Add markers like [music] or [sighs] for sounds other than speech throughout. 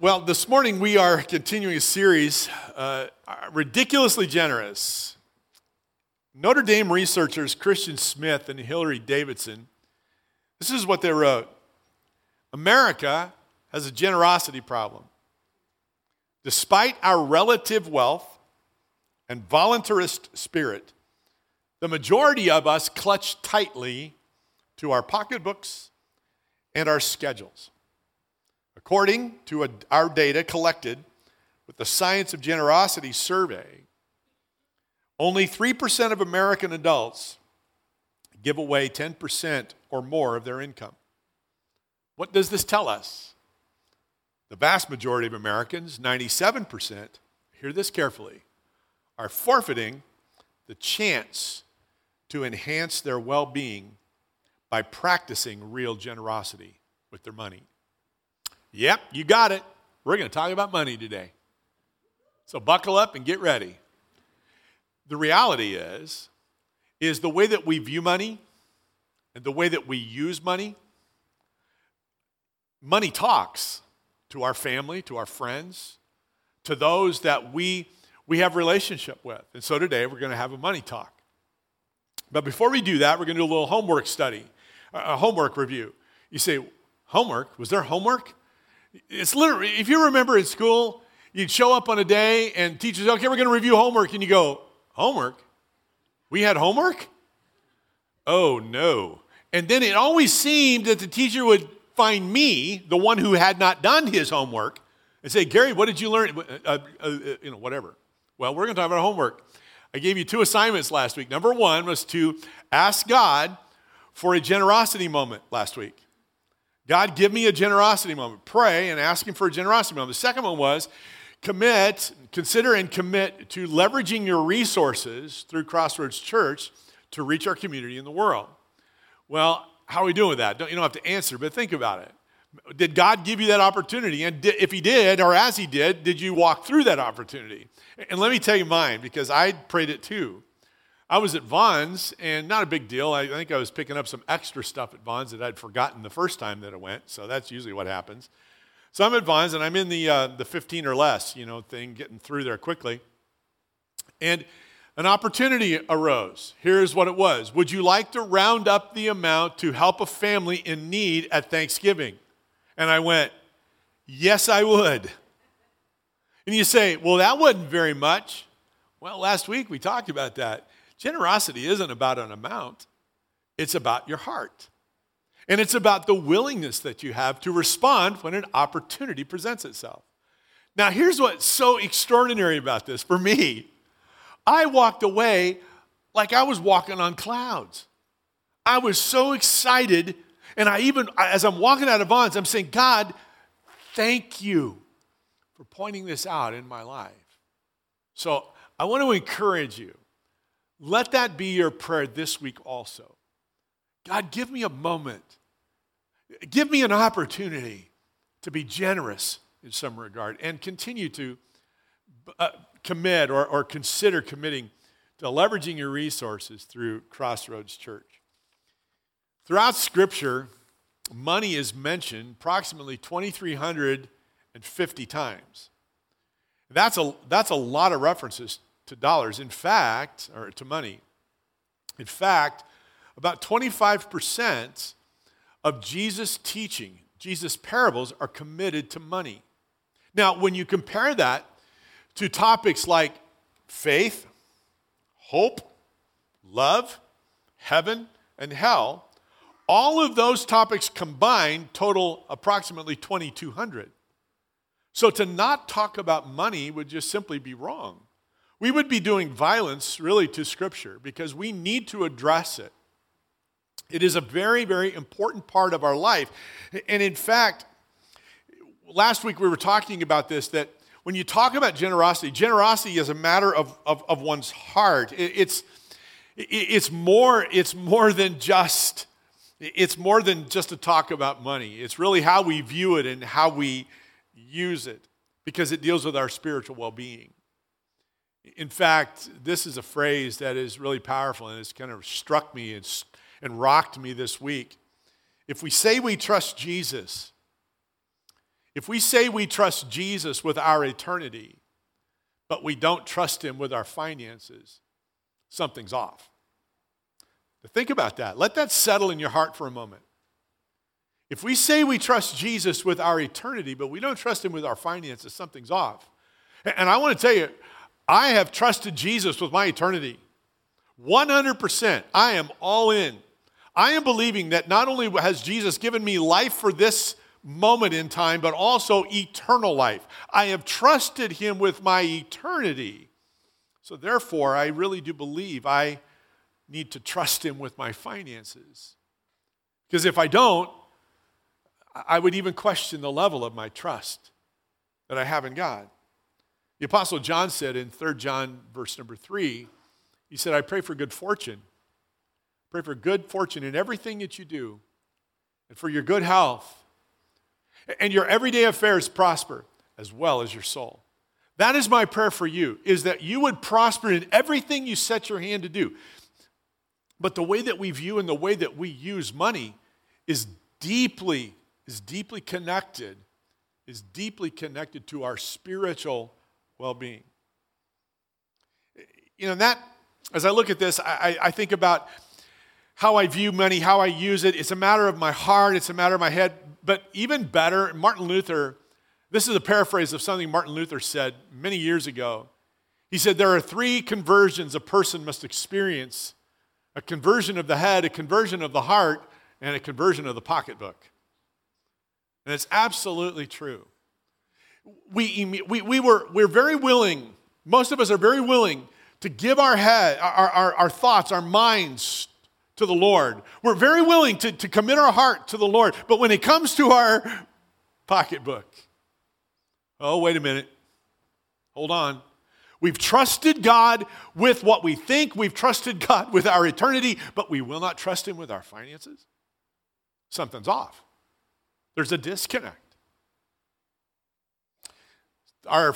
Well, this morning we are continuing a series, uh, Ridiculously Generous. Notre Dame researchers Christian Smith and Hilary Davidson, this is what they wrote America has a generosity problem. Despite our relative wealth and voluntarist spirit, the majority of us clutch tightly to our pocketbooks and our schedules. According to a, our data collected with the Science of Generosity survey, only 3% of American adults give away 10% or more of their income. What does this tell us? The vast majority of Americans, 97%, hear this carefully, are forfeiting the chance to enhance their well being by practicing real generosity with their money. Yep, you got it. We're going to talk about money today. So buckle up and get ready. The reality is is the way that we view money and the way that we use money money talks to our family, to our friends, to those that we we have relationship with. And so today we're going to have a money talk. But before we do that, we're going to do a little homework study, a homework review. You say, homework? Was there homework? It's literally, if you remember in school, you'd show up on a day and teachers, okay, we're going to review homework. And you go, homework? We had homework? Oh, no. And then it always seemed that the teacher would find me, the one who had not done his homework, and say, Gary, what did you learn? Uh, uh, uh, you know, whatever. Well, we're going to talk about homework. I gave you two assignments last week. Number one was to ask God for a generosity moment last week. God, give me a generosity moment. Pray and ask Him for a generosity moment. The second one was commit, consider and commit to leveraging your resources through Crossroads Church to reach our community in the world. Well, how are we doing with that? Don't, you don't have to answer, but think about it. Did God give you that opportunity? And if He did, or as He did, did you walk through that opportunity? And let me tell you mine, because I prayed it too. I was at Vons, and not a big deal. I think I was picking up some extra stuff at Vons that I'd forgotten the first time that I went, so that's usually what happens. So I'm at Vons, and I'm in the, uh, the 15 or less, you know, thing, getting through there quickly. And an opportunity arose. Here's what it was Would you like to round up the amount to help a family in need at Thanksgiving? And I went, Yes, I would. And you say, Well, that wasn't very much. Well, last week we talked about that. Generosity isn't about an amount, it's about your heart. And it's about the willingness that you have to respond when an opportunity presents itself. Now, here's what's so extraordinary about this for me. I walked away like I was walking on clouds. I was so excited. And I even, as I'm walking out of Vons, I'm saying, God, thank you for pointing this out in my life. So I want to encourage you let that be your prayer this week also. God, give me a moment. Give me an opportunity to be generous in some regard and continue to uh, commit or, or consider committing to leveraging your resources through Crossroads Church. Throughout Scripture, money is mentioned approximately 2,350 times. That's a, that's a lot of references to dollars. In fact, or to money. In fact, about 25% of Jesus' teaching, Jesus' parables, are committed to money. Now, when you compare that to topics like faith, hope, love, heaven, and hell, all of those topics combined total approximately 2,200. So to not talk about money would just simply be wrong we would be doing violence really to Scripture because we need to address it. It is a very, very important part of our life. And in fact, last week we were talking about this that when you talk about generosity, generosity is a matter of, of, of one's heart. It, it's, it, it's, more, it's more than just it's more than just to talk about money. It's really how we view it and how we use it because it deals with our spiritual well-being. In fact, this is a phrase that is really powerful and it's kind of struck me and, and rocked me this week. If we say we trust Jesus, If we say we trust Jesus with our eternity, but we don't trust him with our finances, something's off. think about that. Let that settle in your heart for a moment. If we say we trust Jesus with our eternity, but we don't trust him with our finances, something's off. And I want to tell you, I have trusted Jesus with my eternity. 100%. I am all in. I am believing that not only has Jesus given me life for this moment in time, but also eternal life. I have trusted him with my eternity. So, therefore, I really do believe I need to trust him with my finances. Because if I don't, I would even question the level of my trust that I have in God. The Apostle John said in 3 John, verse number 3, he said, I pray for good fortune. Pray for good fortune in everything that you do, and for your good health, and your everyday affairs prosper, as well as your soul. That is my prayer for you, is that you would prosper in everything you set your hand to do. But the way that we view and the way that we use money is deeply, is deeply connected, is deeply connected to our spiritual well-being. You know, that, as I look at this, I, I think about how I view money, how I use it. It's a matter of my heart, it's a matter of my head. But even better, Martin Luther, this is a paraphrase of something Martin Luther said many years ago. He said, There are three conversions a person must experience a conversion of the head, a conversion of the heart, and a conversion of the pocketbook. And it's absolutely true. We, we, we were, we're very willing, most of us are very willing to give our head, our, our, our thoughts, our minds to the Lord. We're very willing to, to commit our heart to the Lord. But when it comes to our pocketbook, oh, wait a minute. Hold on. We've trusted God with what we think, we've trusted God with our eternity, but we will not trust Him with our finances? Something's off. There's a disconnect. Our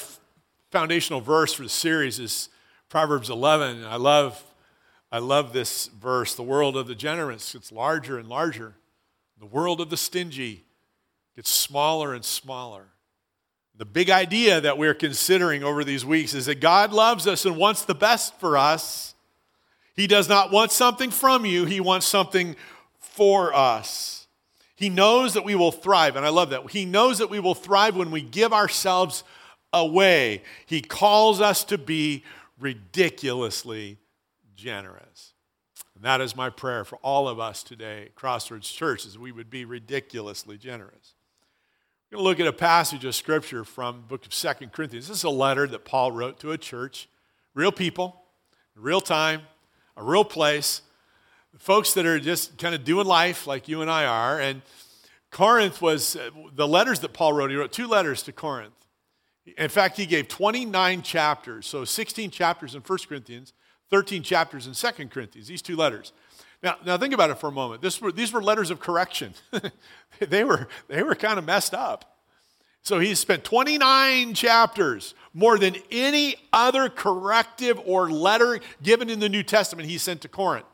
foundational verse for the series is Proverbs 11. I love I love this verse. The world of the generous gets larger and larger. The world of the stingy gets smaller and smaller. The big idea that we're considering over these weeks is that God loves us and wants the best for us. He does not want something from you, He wants something for us. He knows that we will thrive, and I love that. He knows that we will thrive when we give ourselves away. He calls us to be ridiculously generous. And that is my prayer for all of us today at Crossroads Church, is we would be ridiculously generous. We're going to look at a passage of scripture from the book of Second Corinthians. This is a letter that Paul wrote to a church, real people, real time, a real place, folks that are just kind of doing life like you and I are. And Corinth was uh, the letters that Paul wrote. He wrote two letters to Corinth. In fact, he gave 29 chapters, so 16 chapters in 1 Corinthians, 13 chapters in Second Corinthians, these two letters. Now, now think about it for a moment. This were, these were letters of correction. [laughs] they, were, they were kind of messed up. So he spent 29 chapters, more than any other corrective or letter given in the New Testament he sent to Corinth.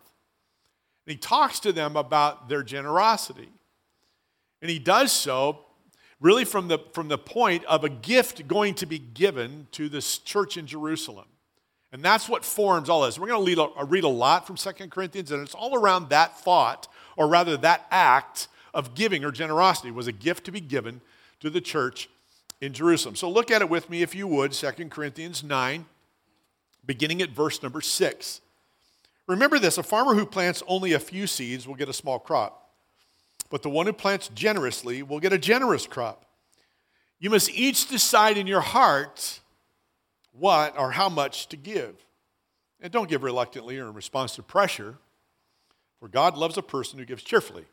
And he talks to them about their generosity. And he does so really from the, from the point of a gift going to be given to this church in Jerusalem. And that's what forms all this. We're going to a, read a lot from Second Corinthians, and it's all around that thought, or rather that act of giving or generosity was a gift to be given to the church in Jerusalem. So look at it with me, if you would, Second Corinthians 9, beginning at verse number 6. Remember this a farmer who plants only a few seeds will get a small crop, but the one who plants generously will get a generous crop. You must each decide in your heart what or how much to give. And don't give reluctantly or in response to pressure, for God loves a person who gives cheerfully.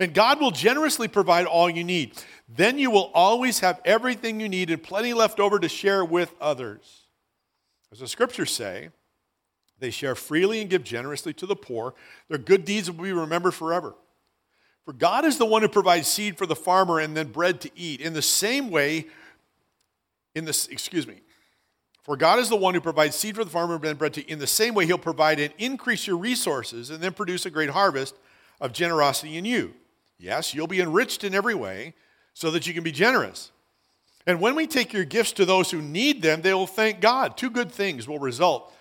And God will generously provide all you need. Then you will always have everything you need and plenty left over to share with others. As the scriptures say, they share freely and give generously to the poor. Their good deeds will be remembered forever. For God is the one who provides seed for the farmer and then bread to eat. In the same way, in this, excuse me, for God is the one who provides seed for the farmer and bread to eat. in the same way he'll provide and increase your resources and then produce a great harvest of generosity in you. Yes, you'll be enriched in every way so that you can be generous. And when we take your gifts to those who need them, they will thank God. Two good things will result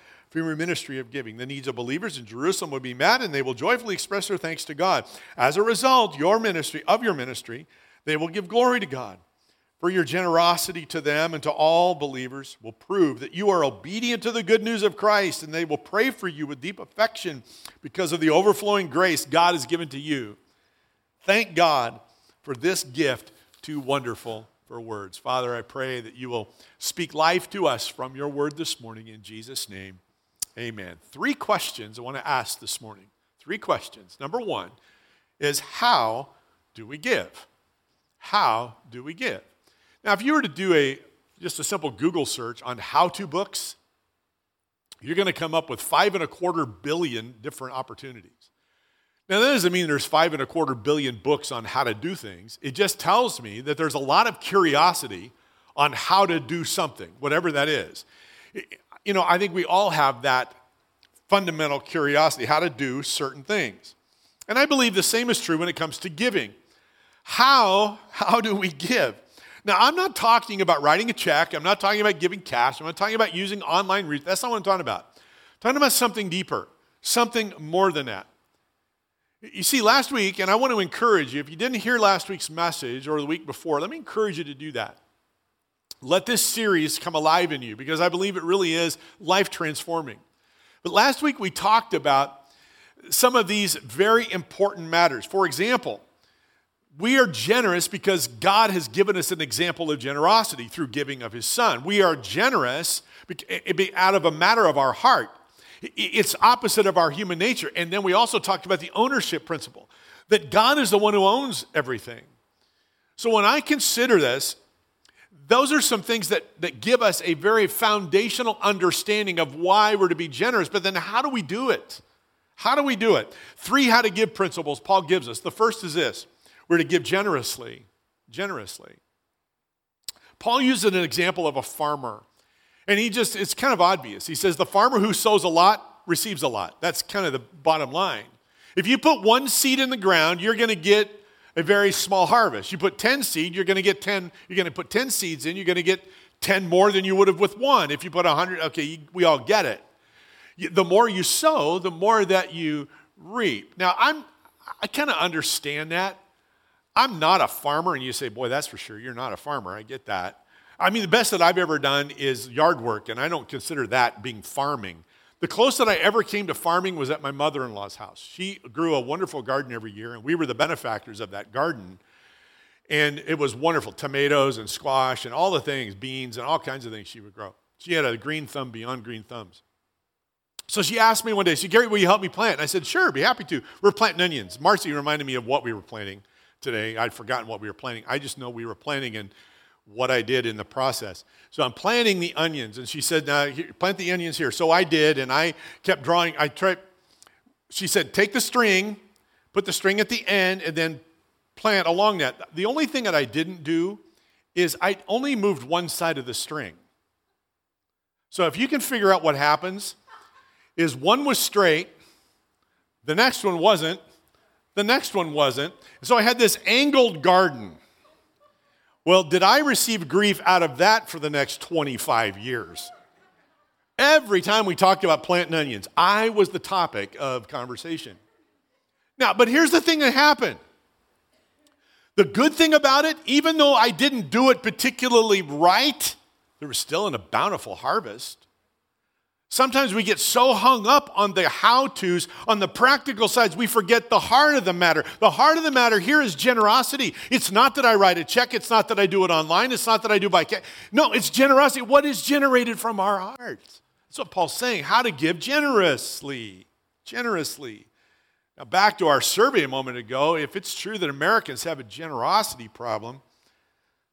ministry of giving. The needs of believers in Jerusalem will be met, and they will joyfully express their thanks to God. As a result, your ministry, of your ministry, they will give glory to God. For your generosity to them and to all believers will prove that you are obedient to the good news of Christ, and they will pray for you with deep affection because of the overflowing grace God has given to you. Thank God for this gift, too wonderful for words. Father, I pray that you will speak life to us from your word this morning in Jesus' name. Amen. Three questions I want to ask this morning. Three questions. Number one is how do we give? How do we give? Now, if you were to do a just a simple Google search on how-to books, you're going to come up with five and a quarter billion different opportunities. Now, that doesn't mean there's five and a quarter billion books on how to do things. It just tells me that there's a lot of curiosity on how to do something, whatever that is. You know, I think we all have that fundamental curiosity, how to do certain things. And I believe the same is true when it comes to giving. How, how do we give? Now, I'm not talking about writing a check. I'm not talking about giving cash. I'm not talking about using online reach. That's not what I'm talking about. I'm talking about something deeper, something more than that. You see, last week, and I want to encourage you, if you didn't hear last week's message or the week before, let me encourage you to do that. Let this series come alive in you because I believe it really is life transforming. But last week we talked about some of these very important matters. For example, we are generous because God has given us an example of generosity through giving of his son. We are generous eh, eh, out of a matter of our heart. It's opposite of our human nature. And then we also talked about the ownership principle that God is the one who owns everything. So when I consider this, those are some things that, that give us a very foundational understanding of why we're to be generous. But then how do we do it? How do we do it? Three how to give principles Paul gives us. The first is this we're to give generously, generously. Paul uses an example of a farmer. And he just, it's kind of obvious. He says, the farmer who sows a lot receives a lot. That's kind of the bottom line. If you put one seed in the ground, you're going to get a very small harvest. You put 10 seed, you're going to get 10, you're going to put 10 seeds in, you're going to get 10 more than you would have with one. If you put 100, okay, we all get it. The more you sow, the more that you reap. Now, I'm, I kind of understand that. I'm not a farmer, and you say, boy, that's for sure. You're not a farmer. I get that. I mean, the best that I've ever done is yard work, and I don't consider that being farming. The closest that I ever came to farming was at my mother in law's house. She grew a wonderful garden every year, and we were the benefactors of that garden. And it was wonderful tomatoes and squash and all the things, beans and all kinds of things she would grow. She had a green thumb beyond green thumbs. So she asked me one day, she said, Gary, will you help me plant? And I said, sure, be happy to. We're planting onions. Marcy reminded me of what we were planting today. I'd forgotten what we were planting. I just know we were planting and what I did in the process. So I'm planting the onions, and she said, "Now plant the onions here." So I did, and I kept drawing. I tried. She said, "Take the string, put the string at the end, and then plant along that." The only thing that I didn't do is I only moved one side of the string. So if you can figure out what happens, is one was straight, the next one wasn't, the next one wasn't. So I had this angled garden. Well, did I receive grief out of that for the next 25 years? Every time we talked about planting onions, I was the topic of conversation. Now, but here's the thing that happened. The good thing about it, even though I didn't do it particularly right, there was still a bountiful harvest. Sometimes we get so hung up on the how to's, on the practical sides, we forget the heart of the matter. The heart of the matter here is generosity. It's not that I write a check, it's not that I do it online, it's not that I do by cash. No, it's generosity. What is generated from our hearts? That's what Paul's saying. How to give generously. Generously. Now, back to our survey a moment ago, if it's true that Americans have a generosity problem,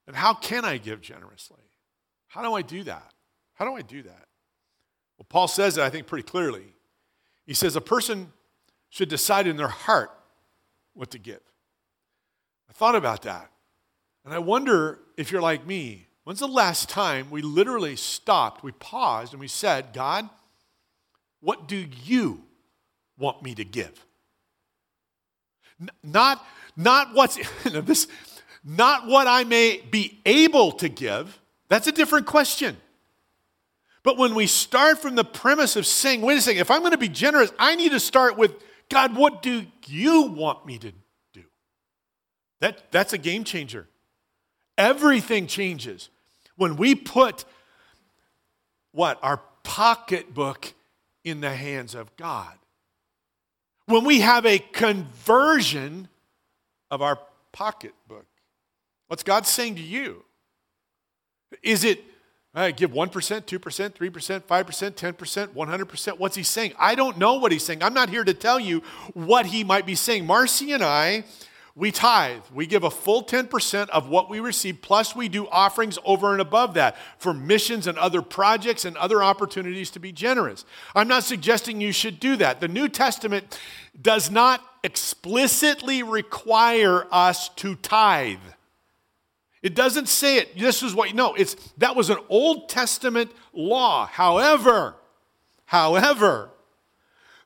then how can I give generously? How do I do that? How do I do that? Well, Paul says it, I think, pretty clearly. He says a person should decide in their heart what to give. I thought about that. And I wonder if you're like me. When's the last time we literally stopped, we paused, and we said, God, what do you want me to give? N- not, not what's, [laughs] this, not what I may be able to give. That's a different question. But when we start from the premise of saying, wait a second, if I'm going to be generous, I need to start with, God, what do you want me to do? That, that's a game changer. Everything changes when we put what? Our pocketbook in the hands of God. When we have a conversion of our pocketbook. What's God saying to you? Is it I give 1%, 2%, 3%, 5%, 10%, 100%? What's he saying? I don't know what he's saying. I'm not here to tell you what he might be saying. Marcy and I we tithe. We give a full 10% of what we receive, plus we do offerings over and above that for missions and other projects and other opportunities to be generous. I'm not suggesting you should do that. The New Testament does not explicitly require us to tithe. It doesn't say it. This is what you know. It's that was an Old Testament law. However, however,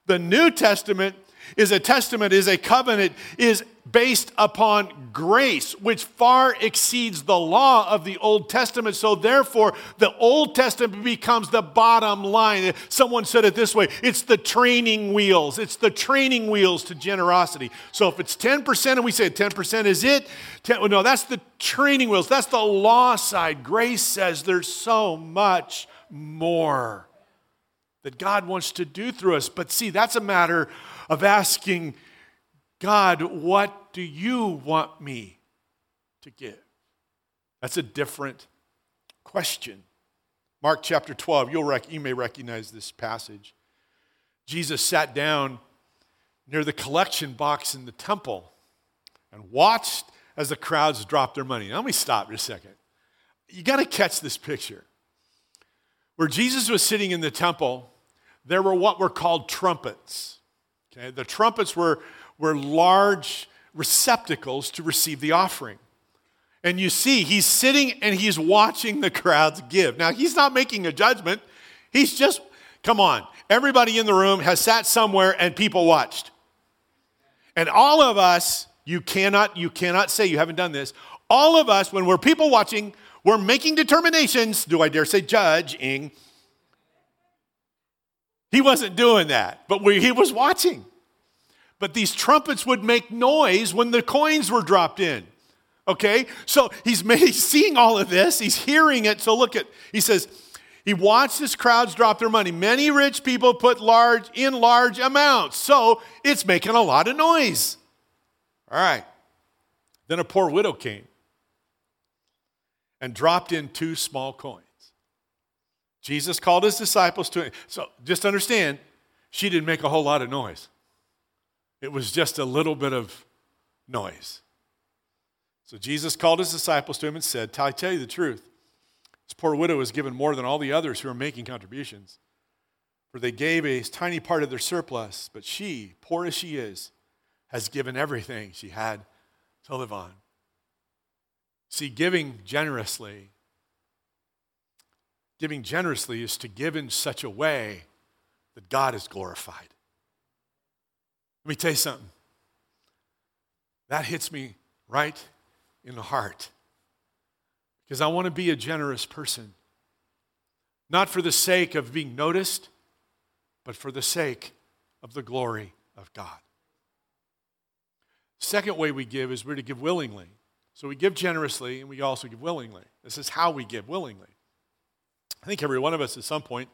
the New Testament is a testament, is a covenant, is based upon grace, which far exceeds the law of the Old Testament. So, therefore, the Old Testament becomes the bottom line. Someone said it this way it's the training wheels. It's the training wheels to generosity. So, if it's 10% and we say 10% is it, 10, no, that's the training wheels. That's the law side. Grace says there's so much more that God wants to do through us. But see, that's a matter of asking God, what do you want me to give? That's a different question. Mark chapter 12, you'll rec- you may recognize this passage. Jesus sat down near the collection box in the temple and watched as the crowds dropped their money. Now, let me stop for a second. You got to catch this picture. Where Jesus was sitting in the temple, there were what were called trumpets. Okay? The trumpets were, were large receptacles to receive the offering. And you see, he's sitting and he's watching the crowds give. Now, he's not making a judgment. He's just, come on, everybody in the room has sat somewhere and people watched. And all of us, you cannot, you cannot say you haven't done this. All of us, when we're people watching, we're making determinations, do I dare say judging, he wasn't doing that, but we, he was watching. But these trumpets would make noise when the coins were dropped in. Okay? So he's, made, [laughs] he's seeing all of this, he's hearing it. So look at, he says, he watched his crowds drop their money. Many rich people put large in large amounts. So it's making a lot of noise. All right. Then a poor widow came and dropped in two small coins. Jesus called his disciples to him. So just understand, she didn't make a whole lot of noise. It was just a little bit of noise. So Jesus called his disciples to him and said, I tell you the truth. This poor widow has given more than all the others who are making contributions. For they gave a tiny part of their surplus, but she, poor as she is, has given everything she had to live on. See, giving generously Giving generously is to give in such a way that God is glorified. Let me tell you something. That hits me right in the heart because I want to be a generous person. Not for the sake of being noticed, but for the sake of the glory of God. Second way we give is we're to give willingly. So we give generously and we also give willingly. This is how we give willingly. I think every one of us at some point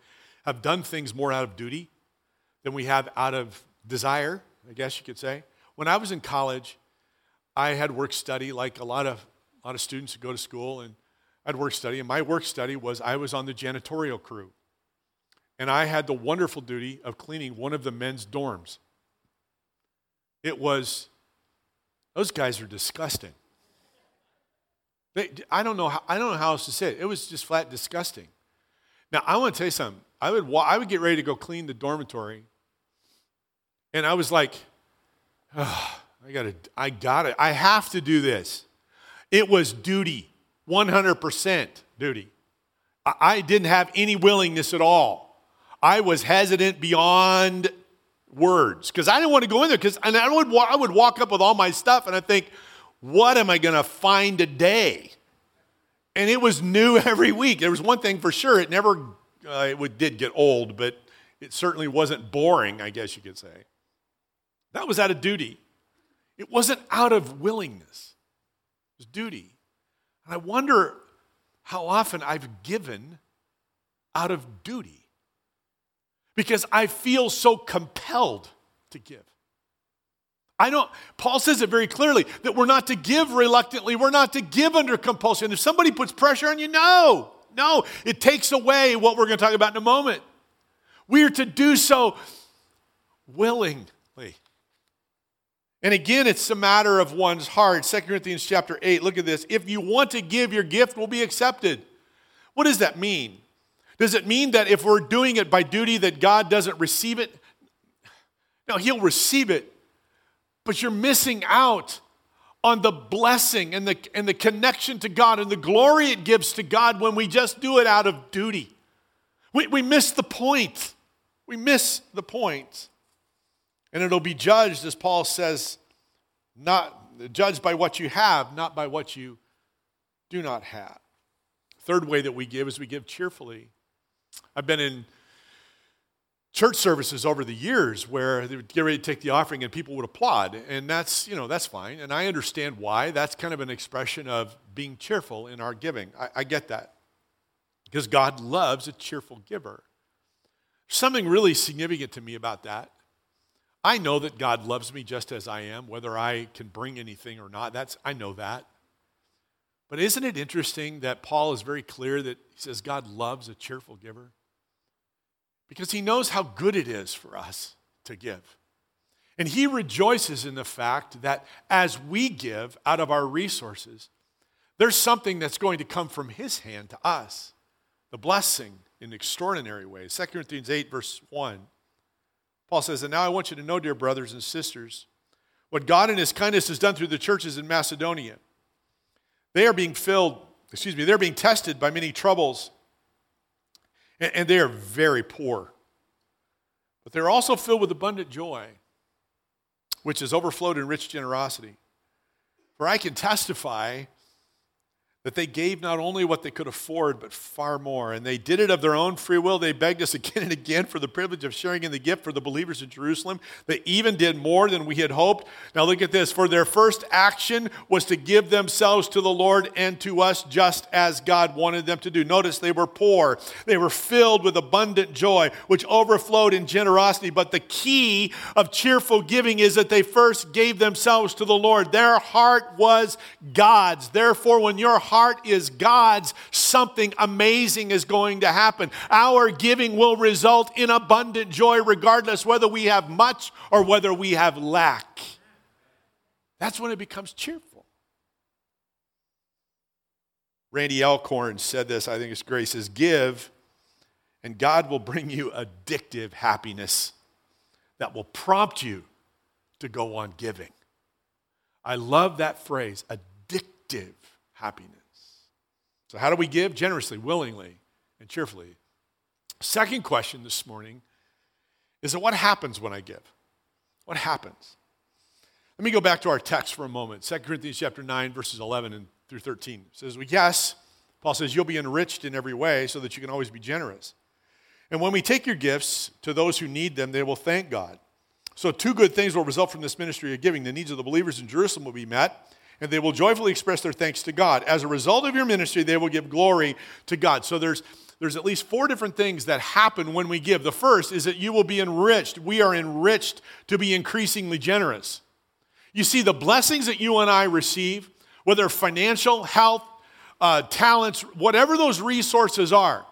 have done things more out of duty than we have out of desire, I guess you could say. When I was in college, I had work study like a lot of, a lot of students who go to school, and I had work study. And my work study was I was on the janitorial crew. And I had the wonderful duty of cleaning one of the men's dorms. It was, those guys are disgusting. They, I, don't know how, I don't know how else to say it. It was just flat disgusting. Now, I want to tell you something. I would, I would get ready to go clean the dormitory, and I was like, oh, I got to, I got it. I have to do this. It was duty, 100% duty. I, I didn't have any willingness at all. I was hesitant beyond words because I didn't want to go in there because and I would, I would walk up with all my stuff and I think, what am I going to find today? And it was new [laughs] every week. There was one thing for sure, it never, uh, it did get old, but it certainly wasn't boring, I guess you could say. That was out of duty. It wasn't out of willingness, it was duty. And I wonder how often I've given out of duty because I feel so compelled to give. I don't, Paul says it very clearly that we're not to give reluctantly, we're not to give under compulsion. If somebody puts pressure on you, no, no, it takes away what we're going to talk about in a moment. We are to do so willingly. And again, it's a matter of one's heart. 2 Corinthians chapter 8, look at this. If you want to give, your gift will be accepted. What does that mean? Does it mean that if we're doing it by duty that God doesn't receive it? No, he'll receive it. But you're missing out on the blessing and the, and the connection to God and the glory it gives to God when we just do it out of duty. We, we miss the point. We miss the point. And it'll be judged, as Paul says, not judged by what you have, not by what you do not have. Third way that we give is we give cheerfully. I've been in church services over the years where they would get ready to take the offering and people would applaud. And that's you know that's fine. And i understand why. That's kind of an expression of being cheerful in our giving. I, I get that. Because god loves a cheerful giver. Something really significant to me about that I know that God loves me just as I am, whether I can bring anything or not. That's I know that. But isn't it interesting that Paul is very clear that he says God loves a cheerful giver? Because he knows how good it is for us to give. And he rejoices in the fact that as we give out of our resources, there's something that's going to come from his hand to us the blessing in extraordinary ways. 2 Corinthians 8, verse 1. Paul says, And now I want you to know, dear brothers and sisters, what God in His kindness has done through the churches in Macedonia. They are being filled, excuse me, they're being tested by many troubles, and they are very poor. But they're also filled with abundant joy, which has overflowed in rich generosity. For I can testify that they gave not only what they could afford, but far more. And they did it of their own free will. They begged us [laughs] again and again for the privilege of sharing in the gift for the believers in Jerusalem. They even did more than we had hoped. Now look at this. For their first action was to give themselves to the Lord and to us just as God wanted them to do. Notice they were poor. They were filled with abundant joy, which overflowed in generosity. But the key of cheerful giving is that they first gave themselves to the Lord. Their heart was God's. Therefore, when your heart heart is God's, something amazing is going to happen. Our giving will result in abundant joy, regardless whether we have much or whether we have lack. That's when it becomes cheerful. Randy Alcorn said this, I think it's great. He says, Give, and God will bring you addictive happiness that will prompt you to go on giving. I love that phrase, addictive happiness. So, how do we give? Generously, willingly, and cheerfully. Second question this morning is that what happens when I give? What happens? Let me go back to our text for a moment. 2 Corinthians chapter 9, verses 11 and through 13. It says, Yes, Paul says, you'll be enriched in every way so that you can always be generous. And when we take your gifts to those who need them, they will thank God. So, two good things will result from this ministry of giving. The needs of the believers in Jerusalem will be met, and they will joyfully express their thanks to God. As a result of your ministry, they will give glory to God. So there's there's at least four different things that happen when we give. The first is that you will be enriched. We are enriched to be increasingly generous. You see, the blessings that you and I receive, whether financial, health, uh, talents, whatever those resources are,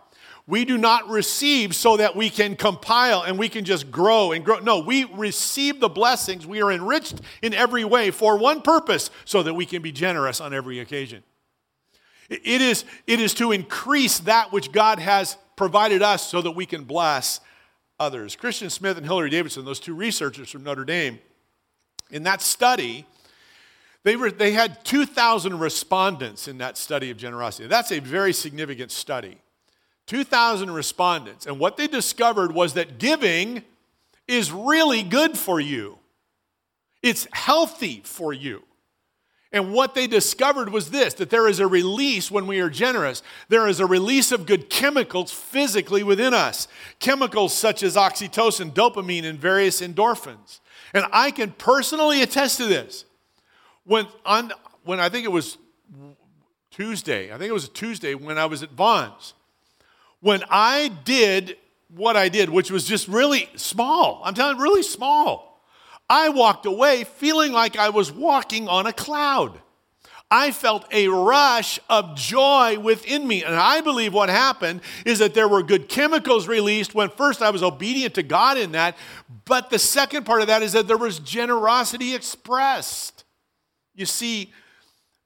we do not receive so that we can compile and we can just grow and grow. No, we receive the blessings. We are enriched in every way for one purpose so that we can be generous on every occasion. It is, it is to increase that which God has provided us so that we can bless others. Christian Smith and Hilary Davidson, those two researchers from Notre Dame, in that study, they, were, they had 2,000 respondents in that study of generosity. That's a very significant study. 2,000 respondents. And what they discovered was that giving is really good for you, it's healthy for you. And what they discovered was this that there is a release when we are generous. There is a release of good chemicals physically within us. Chemicals such as oxytocin, dopamine, and various endorphins. And I can personally attest to this. When, on, when I think it was Tuesday, I think it was a Tuesday when I was at Vons, when I did what I did, which was just really small, I'm telling you, really small. I walked away feeling like I was walking on a cloud. I felt a rush of joy within me. And I believe what happened is that there were good chemicals released when first I was obedient to God in that. But the second part of that is that there was generosity expressed. You see,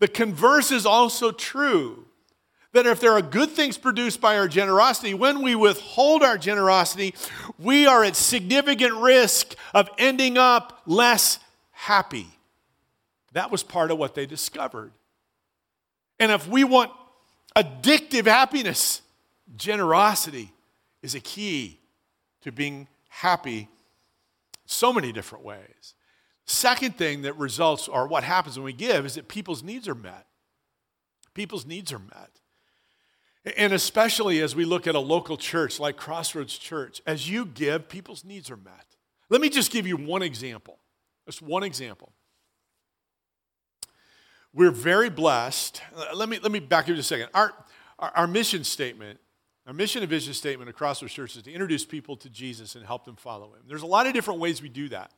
the converse is also true that if there are good things produced by our generosity, when we withhold our generosity, we are at significant risk of ending up less happy. That was part of what they discovered. And if we want addictive happiness, generosity is a key to being happy so many different ways. Second thing that results, or what happens when we give, is that people's needs are met. People's needs are met. And especially as we look at a local church like Crossroads Church, as you give, people's needs are met. Let me just give you one example. Just one example. We're very blessed. Let me, let me back here just a second. Our, our, our mission statement, our mission and vision statement at Crossroads Church is to introduce people to Jesus and help them follow him. There's a lot of different ways we do that,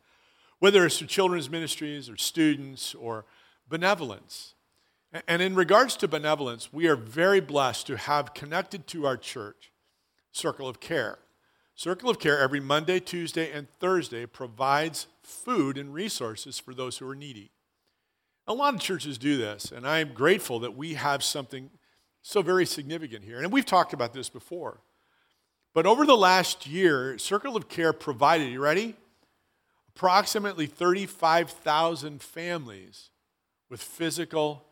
whether it's through children's ministries or students or benevolence. And in regards to benevolence, we are very blessed to have connected to our church Circle of Care. Circle of Care every Monday, Tuesday, and Thursday provides food and resources for those who are needy. A lot of churches do this, and I am grateful that we have something so very significant here. And we've talked about this before. But over the last year, Circle of Care provided, you ready? Approximately 35,000 families with physical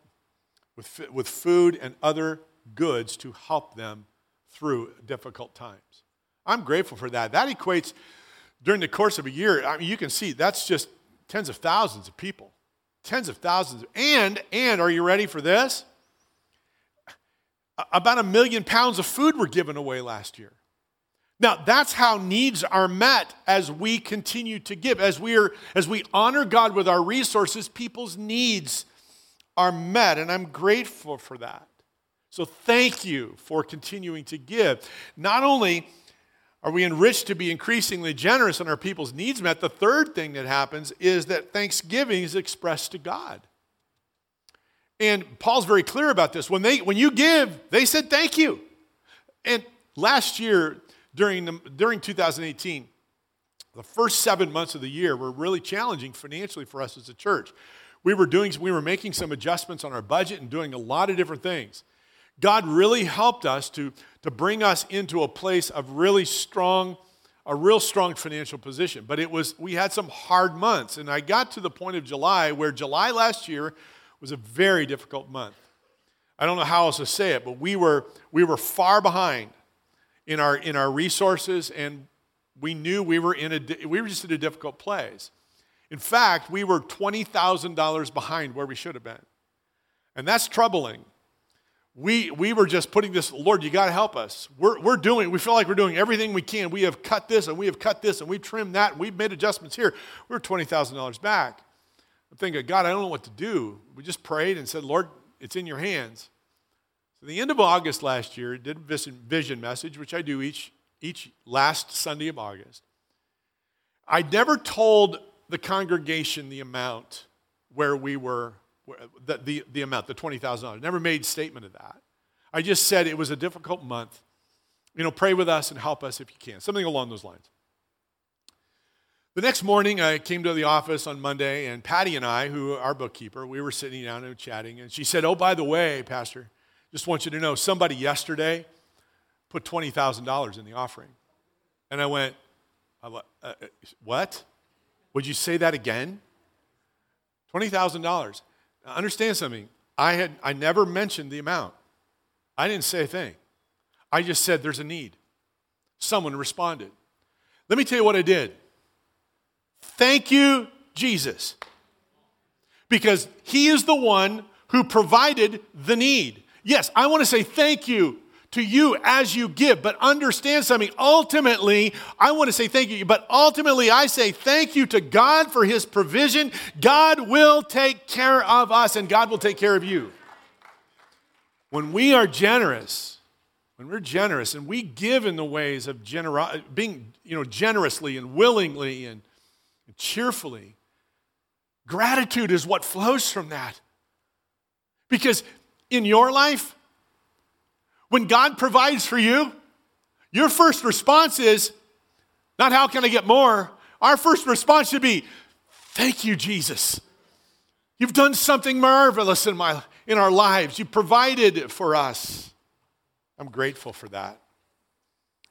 with, with food and other goods to help them through difficult times. I'm grateful for that. That equates during the course of a year. I mean, you can see that's just tens of thousands of people, tens of thousands. And and are you ready for this? About a million pounds of food were given away last year. Now, that's how needs are met as we continue to give. As we, are, as we honor God with our resources, people's needs are met, and I'm grateful for that. So thank you for continuing to give. Not only are we enriched to be increasingly generous and our people's needs met, the third thing that happens is that thanksgiving is expressed to God. And Paul's very clear about this. When, they, when you give, they said thank you. And last year, during, the, during 2018, the first seven months of the year were really challenging financially for us as a church we were doing we were making some adjustments on our budget and doing a lot of different things. God really helped us to, to bring us into a place of really strong a real strong financial position. But it was we had some hard months and i got to the point of july where july last year was a very difficult month. I don't know how else to say it but we were we were far behind in our in our resources and we knew we were in a we were just in a difficult place in fact, we were $20,000 behind where we should have been. And that's troubling. We, we were just putting this, Lord, you got to help us. We're, we're doing, we feel like we're doing everything we can. We have cut this and we have cut this and we've trimmed that and we've made adjustments here. We're $20,000 back. I'm thinking, God, I don't know what to do. We just prayed and said, Lord, it's in your hands. So the end of August last year, I did a vision message, which I do each, each last Sunday of August. I never told the congregation the amount where we were, the, the, the amount, the $20,000. Never made statement of that. I just said it was a difficult month. You know, pray with us and help us if you can. Something along those lines. The next morning, I came to the office on Monday, and Patty and I, who our bookkeeper, we were sitting down and chatting, and she said, Oh, by the way, Pastor, just want you to know somebody yesterday put $20,000 in the offering. And I went, uh, uh, What? Would you say that again? $20,000. Understand something. I, had, I never mentioned the amount. I didn't say a thing. I just said there's a need. Someone responded. Let me tell you what I did. Thank you, Jesus. because He is the one who provided the need. Yes, I want to say thank you to you as you give, but understand something. Ultimately, I want to say thank you, but ultimately, I say thank you to God for His provision. God will take care of us, and God will take care of you. When we are generous, when we're generous and we give in the ways of gener- being you know, generously and willingly and, and cheerfully, gratitude is what flows from that. Because in your life, when God provides for you, your first response is not how can I get more? Our first response should be, Thank you, Jesus. You've done something marvelous in, my, in our lives. You provided for us. I'm grateful for that.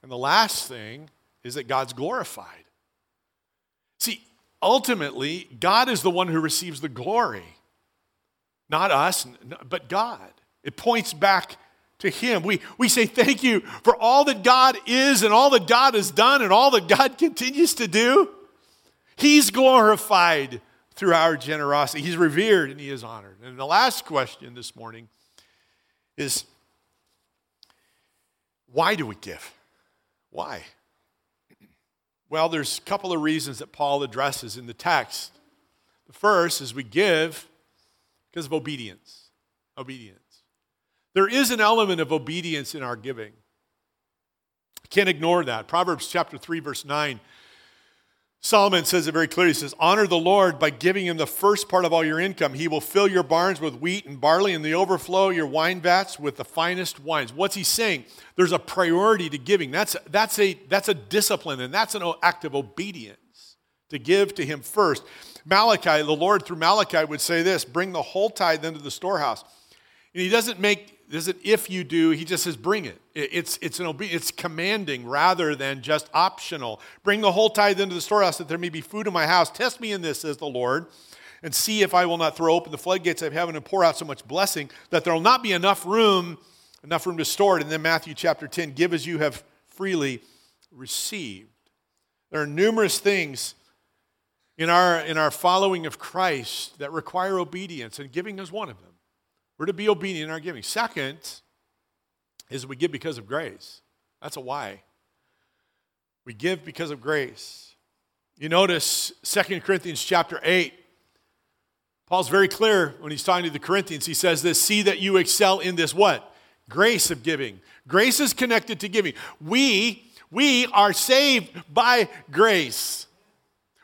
And the last thing is that God's glorified. See, ultimately, God is the one who receives the glory, not us, but God. It points back to Him. We, we say thank you for all that God is and all that God has done and all that God [laughs] continues to do. He's glorified through our generosity. He's revered and He is honored. And the last question this morning is why do we give? Why? Well, there's a couple of reasons that Paul addresses in the text. The first is we give because of obedience. Obedience. There is an element of obedience in our giving. Can't ignore that. Proverbs chapter 3, verse 9. Solomon says it very clearly. He says, Honor the Lord by giving him the first part of all your income. He will fill your barns with wheat and barley, and the overflow your wine vats with the finest wines. What's he saying? There's a priority to giving. That's, that's, a, that's a discipline, and that's an act of obedience to give to him first. Malachi, the Lord through Malachi would say this bring the whole tithe into the storehouse. And he doesn't make is it if you do, he just says bring it. It's, it's, an obe- it's commanding rather than just optional. Bring the whole tithe into the storehouse that there may be food in my house. Test me in this, says the Lord, and see if I will not throw open the floodgates of heaven and pour out so much blessing that there will not be enough room, enough room to store it. And then Matthew chapter 10, give as you have freely received. There are numerous things in our, in our following of Christ that require obedience, and giving is one of them. We're to be obedient in our giving. Second is we give because of grace. That's a why. We give because of grace. You notice 2 Corinthians chapter 8. Paul's very clear when he's talking to the Corinthians. He says this, see that you excel in this what? Grace of giving. Grace is connected to giving. We we are saved by grace.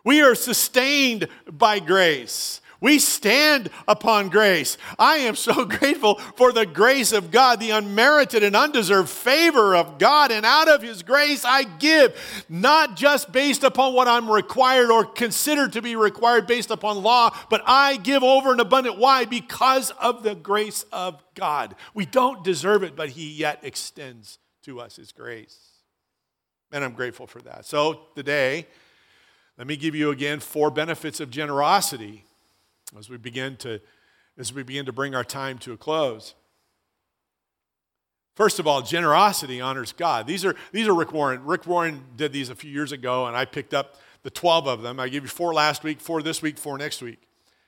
We are sustained by grace. We stand upon grace. I am so [laughs] grateful for the grace of God, the unmerited and undeserved favor of God. And out of His grace, I give, not just based upon what I'm required or considered to be required based upon law, but I give over and abundant. Why? Because of the grace of God. We don't deserve it, but He yet extends to us His grace. And I'm grateful for that. So today, let me give you again four benefits of generosity as we begin to as we begin to bring our time to a close. First of all, generosity honors God. These are, these are Rick Warren. Rick Warren did these a few years ago, and I picked up the 12 of them. I gave you four last week, four this week, four next week.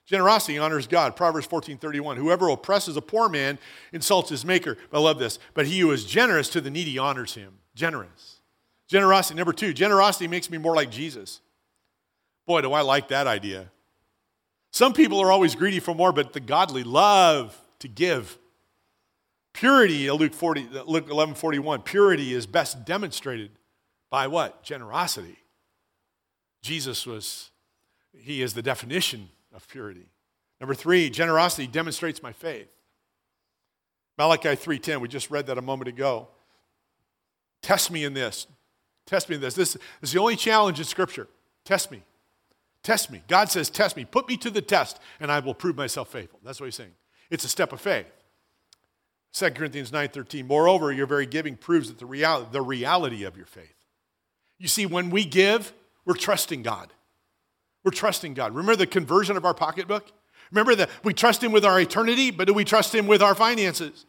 Generosity honors God. Proverbs 14 31. Whoever oppresses a poor man insults his maker. I love this. But he who is generous to the needy honors him. Generous. Generosity. Number two, generosity makes me more like Jesus. Boy, do I like that idea. Some people are always greedy for more, but the godly love to give. Purity, uh, Luke, 40, uh, Luke 11 41, purity is best demonstrated by what? Generosity. Jesus was, he is the definition of purity. Number three, generosity demonstrates my faith. Malachi 3:10, we just read that a moment ago. Test me in this. Test me in this. This is the only challenge in Scripture. Test me. Test me. God says, Test me. Put me to the test, and I will prove myself faithful. That's what he's saying. It's a step of faith. 2 Corinthians 9:13. Moreover, your very giving proves that the reality, the reality of your faith. You see, when we give, we're trusting God. We're trusting God. Remember the conversion of our pocketbook? Remember that we trust Him with our eternity, but do we trust Him with our finances?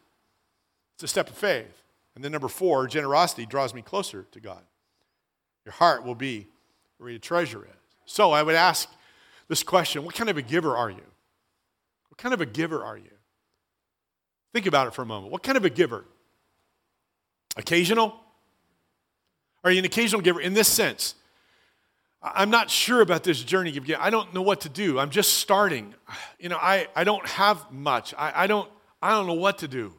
It's a step of faith. And then number four, generosity draws me closer to God. Your heart will be where you treasure it. So I would ask this question what kind of a giver are you? What kind of a giver are you? Think about it for a moment. What kind of a giver? Occasional? Are you an occasional giver in this sense? I'm not sure about this journey. I don't know what to do. I'm just starting. You know, I, I don't have much. I, I, don't, I don't know what to do.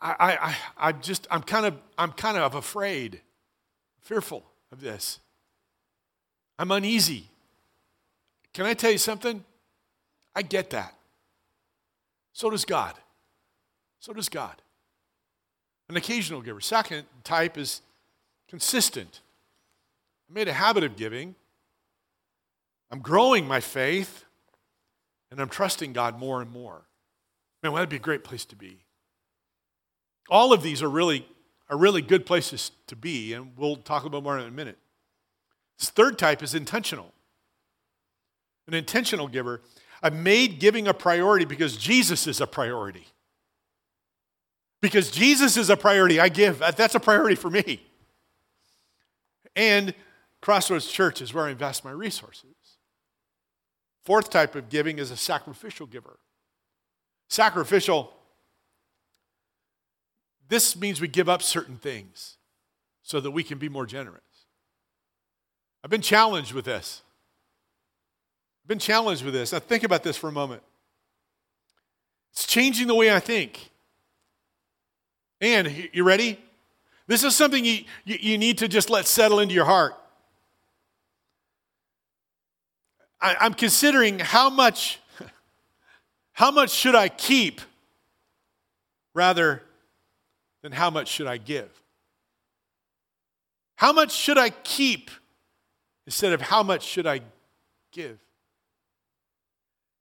I, I, I just, I'm kind of, I'm kind of afraid, fearful of this. I'm uneasy. Can I tell you something? I get that. So does God. So does God. An occasional giver. Second type is consistent. I made a habit of giving. I'm growing my faith, and I'm trusting God more and more. Man, well, that'd be a great place to be. All of these are really, are really good places to be, and we'll talk about more in a minute. This third type is intentional. An intentional giver. I've made giving a priority because Jesus is a priority. Because Jesus is a priority, I give. That's a priority for me. And Crossroads Church is where I invest my resources. Fourth type of giving is a sacrificial giver. Sacrificial, this means we give up certain things so that we can be more generous. I've been challenged with this. I've been challenged with this. Now, think about this for a moment. It's changing the way I think. And, you ready? This is something you, you, need to just let settle into your heart. I, I'm considering how much, [laughs] how much should I keep rather than how much should I give? How much should I keep instead of how much should I give?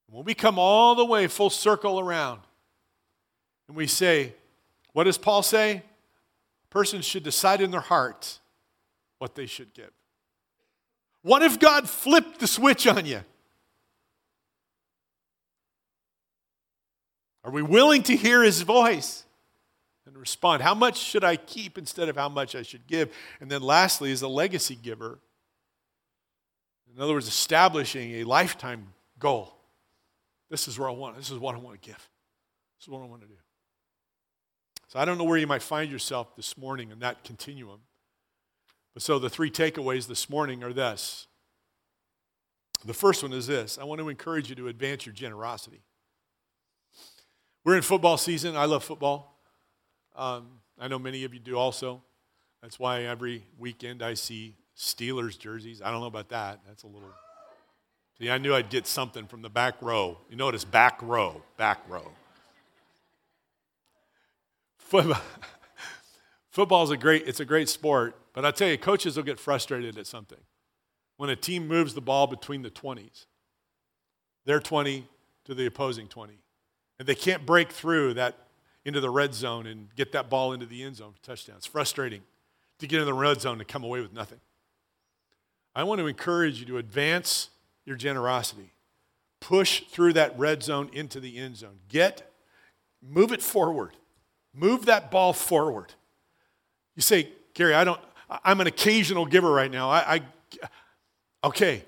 When we come all the way full circle around and we say, what does Paul say? Persons should decide in their heart what they should give. What if God flipped the switch on you? Are we willing to hear his voice and respond? How much should I keep instead of how much I should give? And then, lastly, as a legacy giver, in other words, establishing a lifetime goal. This is where I want. This is what I want to give. This is what I want to do. So I don't know where you might find yourself this morning in that continuum. But so the three takeaways this morning are this. The first one is this I want to encourage you to advance your generosity. We're in football season. I love football. Um, I know many of you do also. That's why every weekend I see Steelers jerseys. I don't know about that. That's a little. See, I knew I'd get something from the back row. You notice back row, back row. Football. [laughs] Football is a great, it's a great sport, but I tell you, coaches will get frustrated at something. When a team moves the ball between the 20s, their 20 to the opposing 20, and they can't break through that into the red zone and get that ball into the end zone for touchdowns. It's frustrating to get in the red zone and come away with nothing. I want to encourage you to advance your generosity. Push through that red zone into the end zone. Get, move it forward. Move that ball forward. You say, Gary, I don't, I'm an occasional giver right now. I, I okay.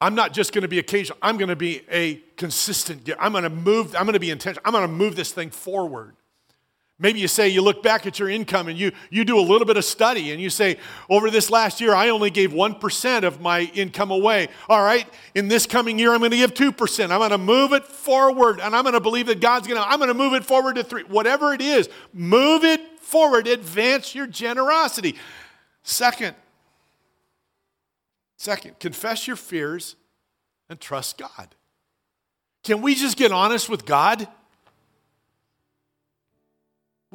I'm not just going to be occasional. I'm going to be a consistent giver. I'm going to move, I'm going to be intentional. I'm going to move this thing forward. Maybe you say you look back at your income and you, you do a little bit of study and you say, over this last year, I only gave 1% of my income away. All right, in this coming year, I'm going to give 2%. I'm going to move it forward and I'm going to believe that God's going to, I'm going to move it forward to three. Whatever it is, move it forward, advance your generosity. Second, second, confess your fears and trust God. Can we just get honest with God?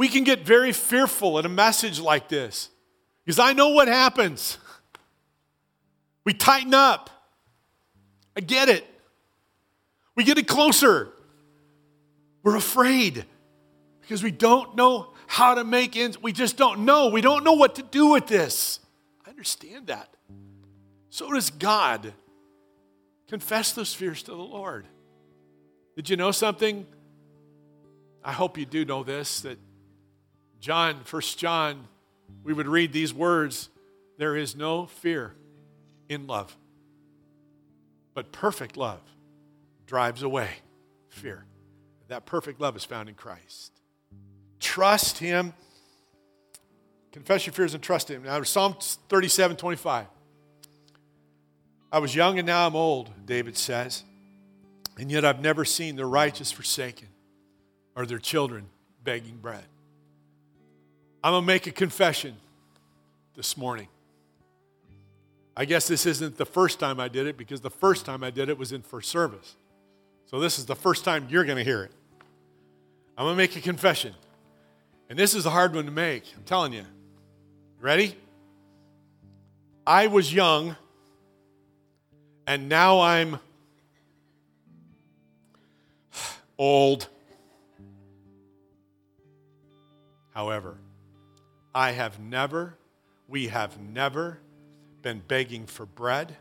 We can get very fearful at a message like this because I know what happens. [laughs] We tighten up. I get it. We get it closer. We're afraid because we don't know how to make ends. We just don't know. We don't know what to do with this. I understand that. So does God. Confess those fears to the Lord. Did you know something? I hope you do know this that John, First John, we would read these words there is no fear in love, but perfect love drives away fear. That perfect love is found in Christ. Trust Him. Confess your fears and trust Him. Now, Psalm 37 25. I was young and now I'm old, David says, and yet I've never seen the righteous forsaken or their children begging bread. I'm going to make a confession this morning. I guess this isn't the first time I did it because the first time I did it was in first service. So this is the first time you're going to hear it. I'm going to make a confession. And this is a hard one to make, I'm telling you. Ready? I was young, and now I'm [sighs] old. However, I have never, we have never been begging for bread.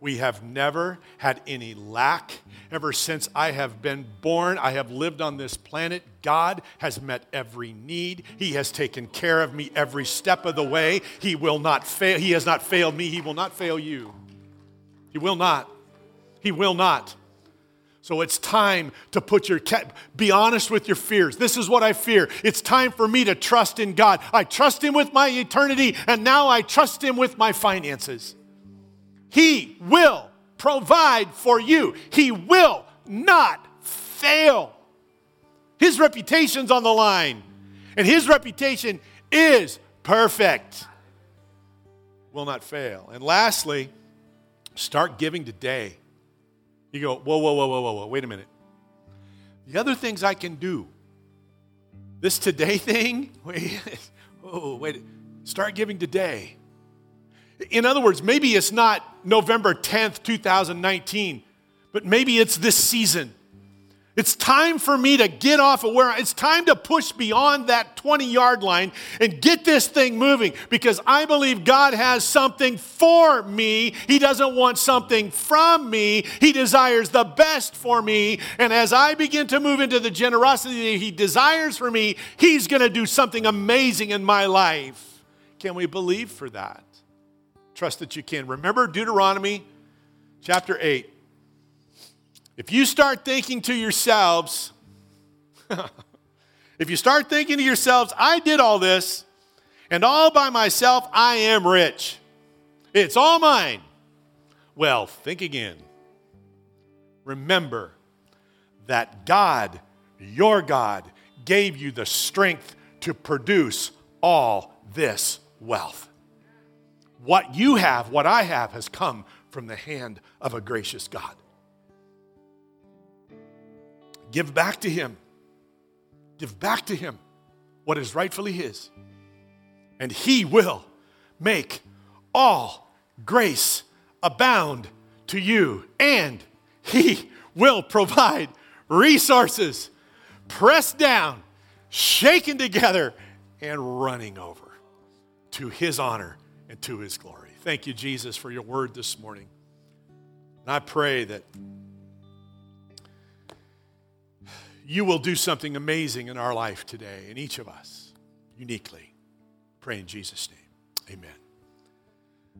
We have never had any lack. Ever since I have been born, I have lived on this planet. God has met every need. He has taken care of me every step of the way. He will not fail. He has not failed me. He will not fail you. He will not. He will not. So it's time to put your, be honest with your fears. This is what I fear. It's time for me to trust in God. I trust Him with my eternity, and now I trust Him with my finances. He will provide for you, He will not fail. His reputation's on the line, and His reputation is perfect. Will not fail. And lastly, start giving today. You go, whoa, whoa, whoa, whoa, whoa, whoa, wait a minute. The other things I can do, this today [laughs] thing, wait, [laughs] oh, wait, start giving today. In other words, maybe it's not November 10th, 2019, but maybe it's this season. It's time for me to get off of where it's time to push beyond that 20 yard line and get this thing moving because I believe God has something for me. He doesn't want something from me. He desires the best for me. And as I begin to move into the generosity that He desires for me, He's going to do something amazing in my life. Can we believe for that? Trust that you can. Remember Deuteronomy chapter 8. If you start thinking to yourselves, [laughs] if you start thinking to yourselves, I did all this, and all by myself I am rich, it's all mine. Well, think again. Remember that God, your God, gave you the strength to produce all this wealth. What you have, what I have, has come from the hand of a gracious God. Give back to Him. Give back to Him what is rightfully His. And He will make all grace abound to you. And He will provide resources pressed down, shaken together, and running over to His honor and to His glory. Thank you, Jesus, for your word this morning. And I pray that you will do something amazing in our life today, in each of us, uniquely. Pray in Jesus' name. Amen.